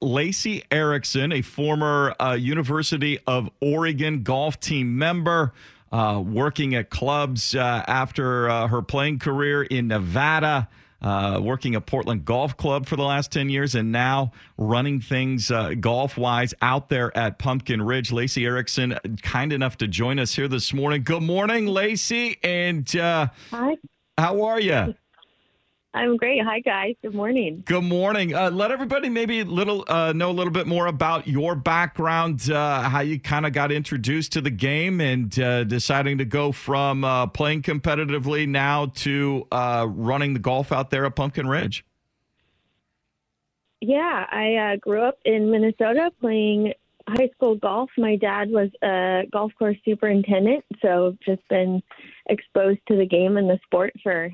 Lacey Erickson, a former uh, University of Oregon golf team member, uh, working at clubs uh, after uh, her playing career in Nevada. Uh, working at Portland Golf Club for the last 10 years and now running things uh, golf wise out there at Pumpkin Ridge. Lacey Erickson, kind enough to join us here this morning. Good morning, Lacey. And Hi. how are you? I'm great. Hi, guys. Good morning. Good morning. Uh, let everybody maybe little uh, know a little bit more about your background, uh, how you kind of got introduced to the game, and uh, deciding to go from uh, playing competitively now to uh, running the golf out there at Pumpkin Ridge. Yeah, I uh, grew up in Minnesota playing high school golf. My dad was a golf course superintendent, so just been exposed to the game and the sport for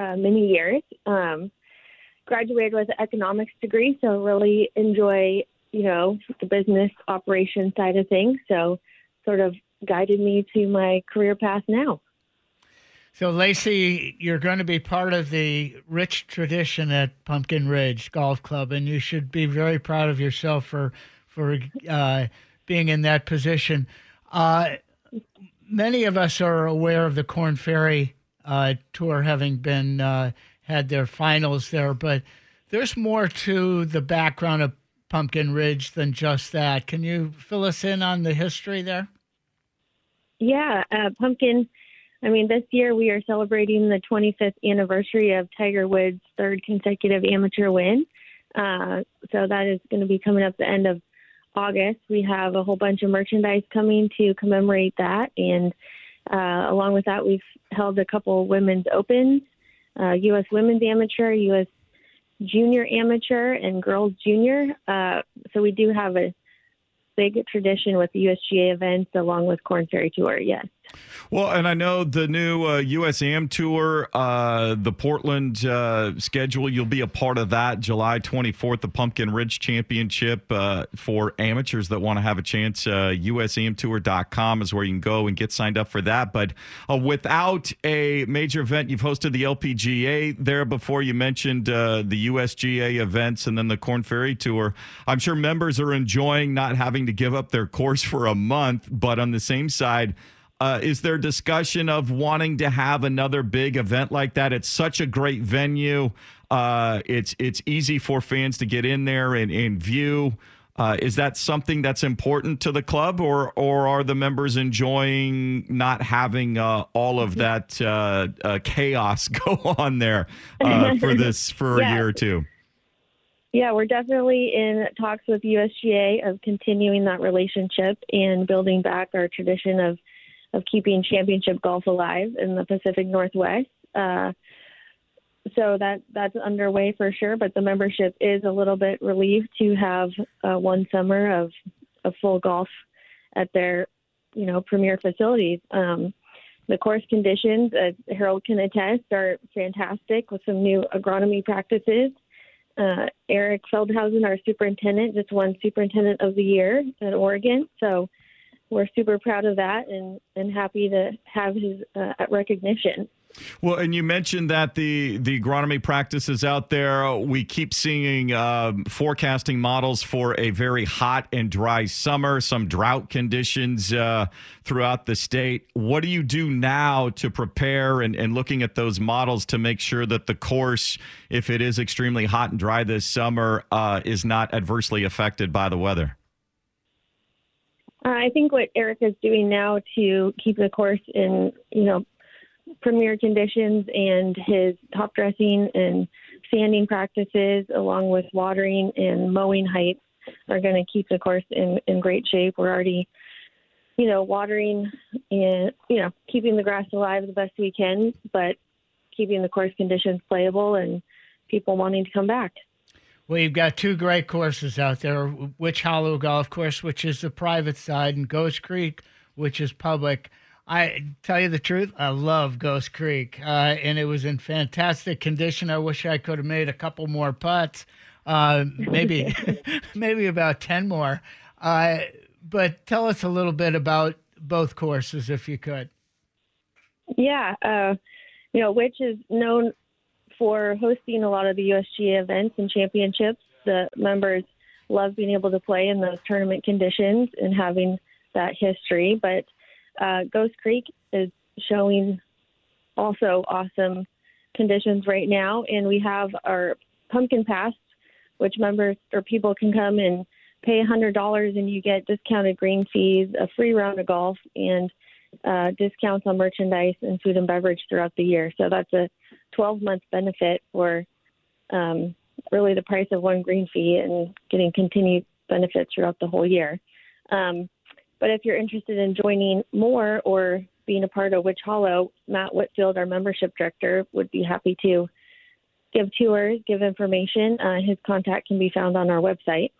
uh, many years. Um, graduated with an economics degree, so really enjoy, you know, the business operation side of things. So sort of guided me to my career path now. So, Lacey, you're going to be part of the rich tradition at Pumpkin Ridge Golf Club, and you should be very proud of yourself for for uh, being in that position. Uh, many of us are aware of the Korn Ferry uh, tour, having been uh, had their finals there, but there's more to the background of Pumpkin Ridge than just that. Can you fill us in on the history there? Yeah, uh, Pumpkin. I mean, this year we are celebrating the 25th anniversary of Tiger Woods' third consecutive amateur win. Uh, so that is going to be coming up the end of August. We have a whole bunch of merchandise coming to commemorate that, and uh, along with that, we've held a couple women's opens, uh, U.S. Women's Amateur, U.S. Junior Amateur, and Girls Junior. Uh, so we do have a big tradition with the USGA events along with Korn Ferry Tour. Yes. Well, and I know the new uh, USAM tour, uh, the Portland uh, schedule, you'll be a part of that July 24th, the Pumpkin Ridge Championship uh, for amateurs that want to have a chance. Uh, USAMtour.com is where you can go and get signed up for that. But uh, without a major event, you've hosted the LPGA there before. You mentioned uh, the USGA events and then the Korn Ferry Tour. I'm sure members are enjoying not having to give up their course for a month, but on the same side, uh, is there discussion of wanting to have another big event like that? It's such a great venue. Uh, it's it's easy for fans to get in there and, and view. Uh, is that something that's important to the club, or or are the members enjoying not having uh, all of that uh, uh, chaos go on there for this for Yeah. a year or two? Yeah, we're definitely in talks with USGA of continuing that relationship and building back our tradition of of keeping championship golf alive in the Pacific Northwest. Uh, so that that's underway for sure. But the membership is a little bit relieved to have uh, one summer of of full golf at their you know premier facilities. Um, the course conditions, as Harold can attest, are fantastic with some new agronomy practices. Uh, Eric Feldhausen, our superintendent, just won Superintendent of the Year at Oregon. So we're super proud of that and, and happy to have his uh, recognition. Well, and you mentioned that the the agronomy practices out there. We keep seeing uh, forecasting models for a very hot and dry summer, some drought conditions uh, throughout the state. What do you do now to prepare and, and looking at those models to make sure that the course, if it is extremely hot and dry this summer, uh, is not adversely affected by the weather? Uh, I think what Eric is doing now to keep the course in, you know, premier conditions and his top dressing and sanding practices, along with watering and mowing heights, are going to keep the course in, in great shape. We're already, you know, watering and, you know, keeping the grass alive the best we can, but keeping the course conditions playable and people wanting to come back. Well, you've got two great courses out there Witch Hollow Golf Course, which is the private side, and Ghost Creek, Witch is public. I tell you the truth, I love Ghost Creek, uh, and it was in fantastic condition. I wish I could have made a couple more putts, uh, maybe, maybe about ten more. Uh, but tell us a little bit about both courses, if you could. Yeah, uh, you know, which is known for hosting a lot of the USGA events and championships. The members love being able to play in those tournament conditions and having that history, but uh, Ghost Creek is showing also awesome conditions right now, and we have our pumpkin pass, which members or people can come and pay $100 and you get discounted green fees, a free round of golf, and uh, discounts on merchandise and food and beverage throughout the year. So that's a 12 month benefit for um, really the price of one green fee and getting continued benefits throughout the whole year. Um, but if you're interested in joining more or being a part of Witch Hollow, Matt Whitfield, our membership director, would be happy to give tours, give information. Uh, his contact can be found on our website.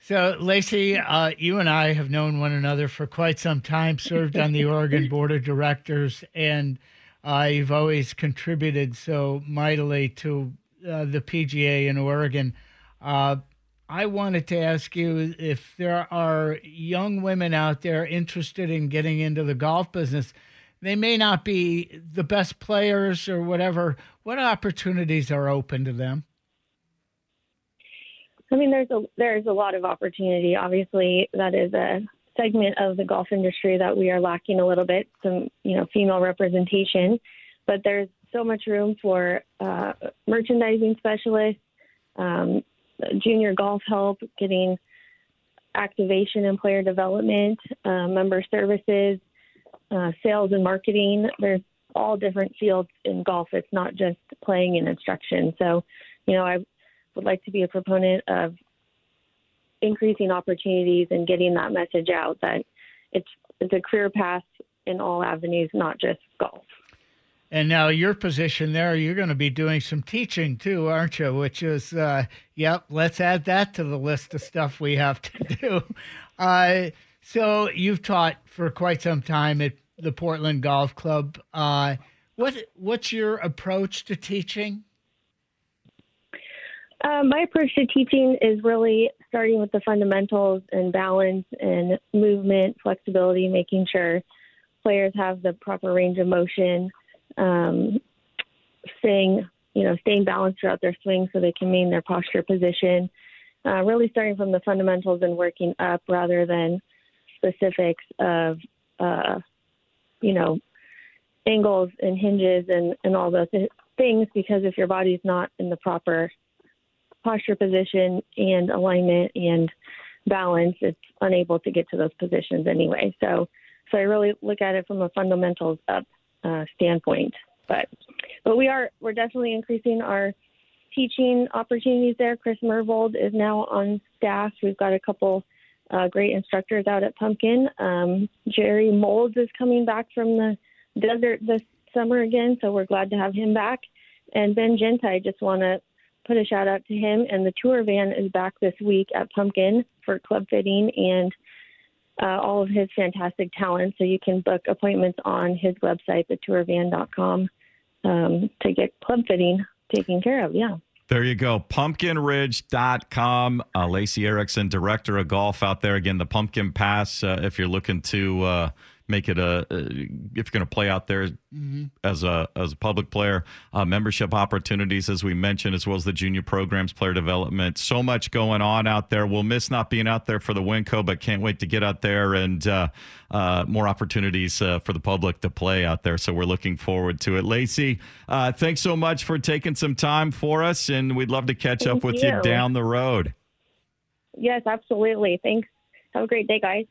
So, Lacey, uh, you and I have known one another for quite some time, served on the Oregon Board of Directors, and you've always contributed so mightily to uh, the PGA in Oregon. Uh, I wanted to ask you if there are young women out there interested in getting into the golf business. They may not be the best players or whatever. What opportunities are open to them? I mean, there's a there's a lot of opportunity. Obviously, that is a segment of the golf industry that we are lacking a little bit. Some you know female representation, but there's so much room for uh, merchandising specialists, um, junior golf help, getting activation and player development, uh, member services, uh, sales and marketing. There's all different fields in golf. It's not just playing and instruction. So, you know, I would like to be a proponent of increasing opportunities and getting that message out that it's it's a career path in all avenues, not just golf. And now your position there, you're going to be doing some teaching too, aren't you? Which is, uh, yep, let's add that to the list of stuff we have to do. Uh, so you've taught for quite some time at the Portland Golf Club. Uh, what what's your approach to teaching? Uh, my approach to teaching is really starting with the fundamentals and balance and movement, flexibility, making sure players have the proper range of motion um, staying, you know, staying balanced throughout their swing so they can maintain their posture position. Uh, really starting from the fundamentals and working up rather than specifics of, uh, you know, angles and hinges and, and all those things because if your body's not in the proper posture position and alignment and balance, it's unable to get to those positions anyway. So, so I really look at it from a fundamentals up uh, standpoint. But but we are we're definitely increasing our teaching opportunities there. Chris Mervold is now on staff. We've got a couple uh, great instructors out at Pumpkin. Um, Jerry Molds is coming back from the desert this summer again, so we're glad to have him back. And Ben Genta, I just want to put a shout out to him. And the tour van is back this week at Pumpkin for club fitting and uh, all of his fantastic talent. So you can book appointments on his website, thetourvan.com, um, to get club fitting taken care of. Yeah. There you go. Pumpkinridge.com. Uh, Lacey Erickson, director of golf out there. Again, the Pumpkin Pass, uh, if you're looking to uh, make it a, uh, if you're going to play out there as a as a public player, uh, membership opportunities, as we mentioned, as well as the junior programs, player development. So much going on out there. We'll miss not being out there for the Winco, but can't wait to get out there and uh, uh, more opportunities uh, for the public to play out there. So we're looking forward to it. Lacey, uh, thanks so much for taking some time for us, and we'd love to catch up with you you. down the road. Yes, absolutely. Thanks. Have a great day, guys.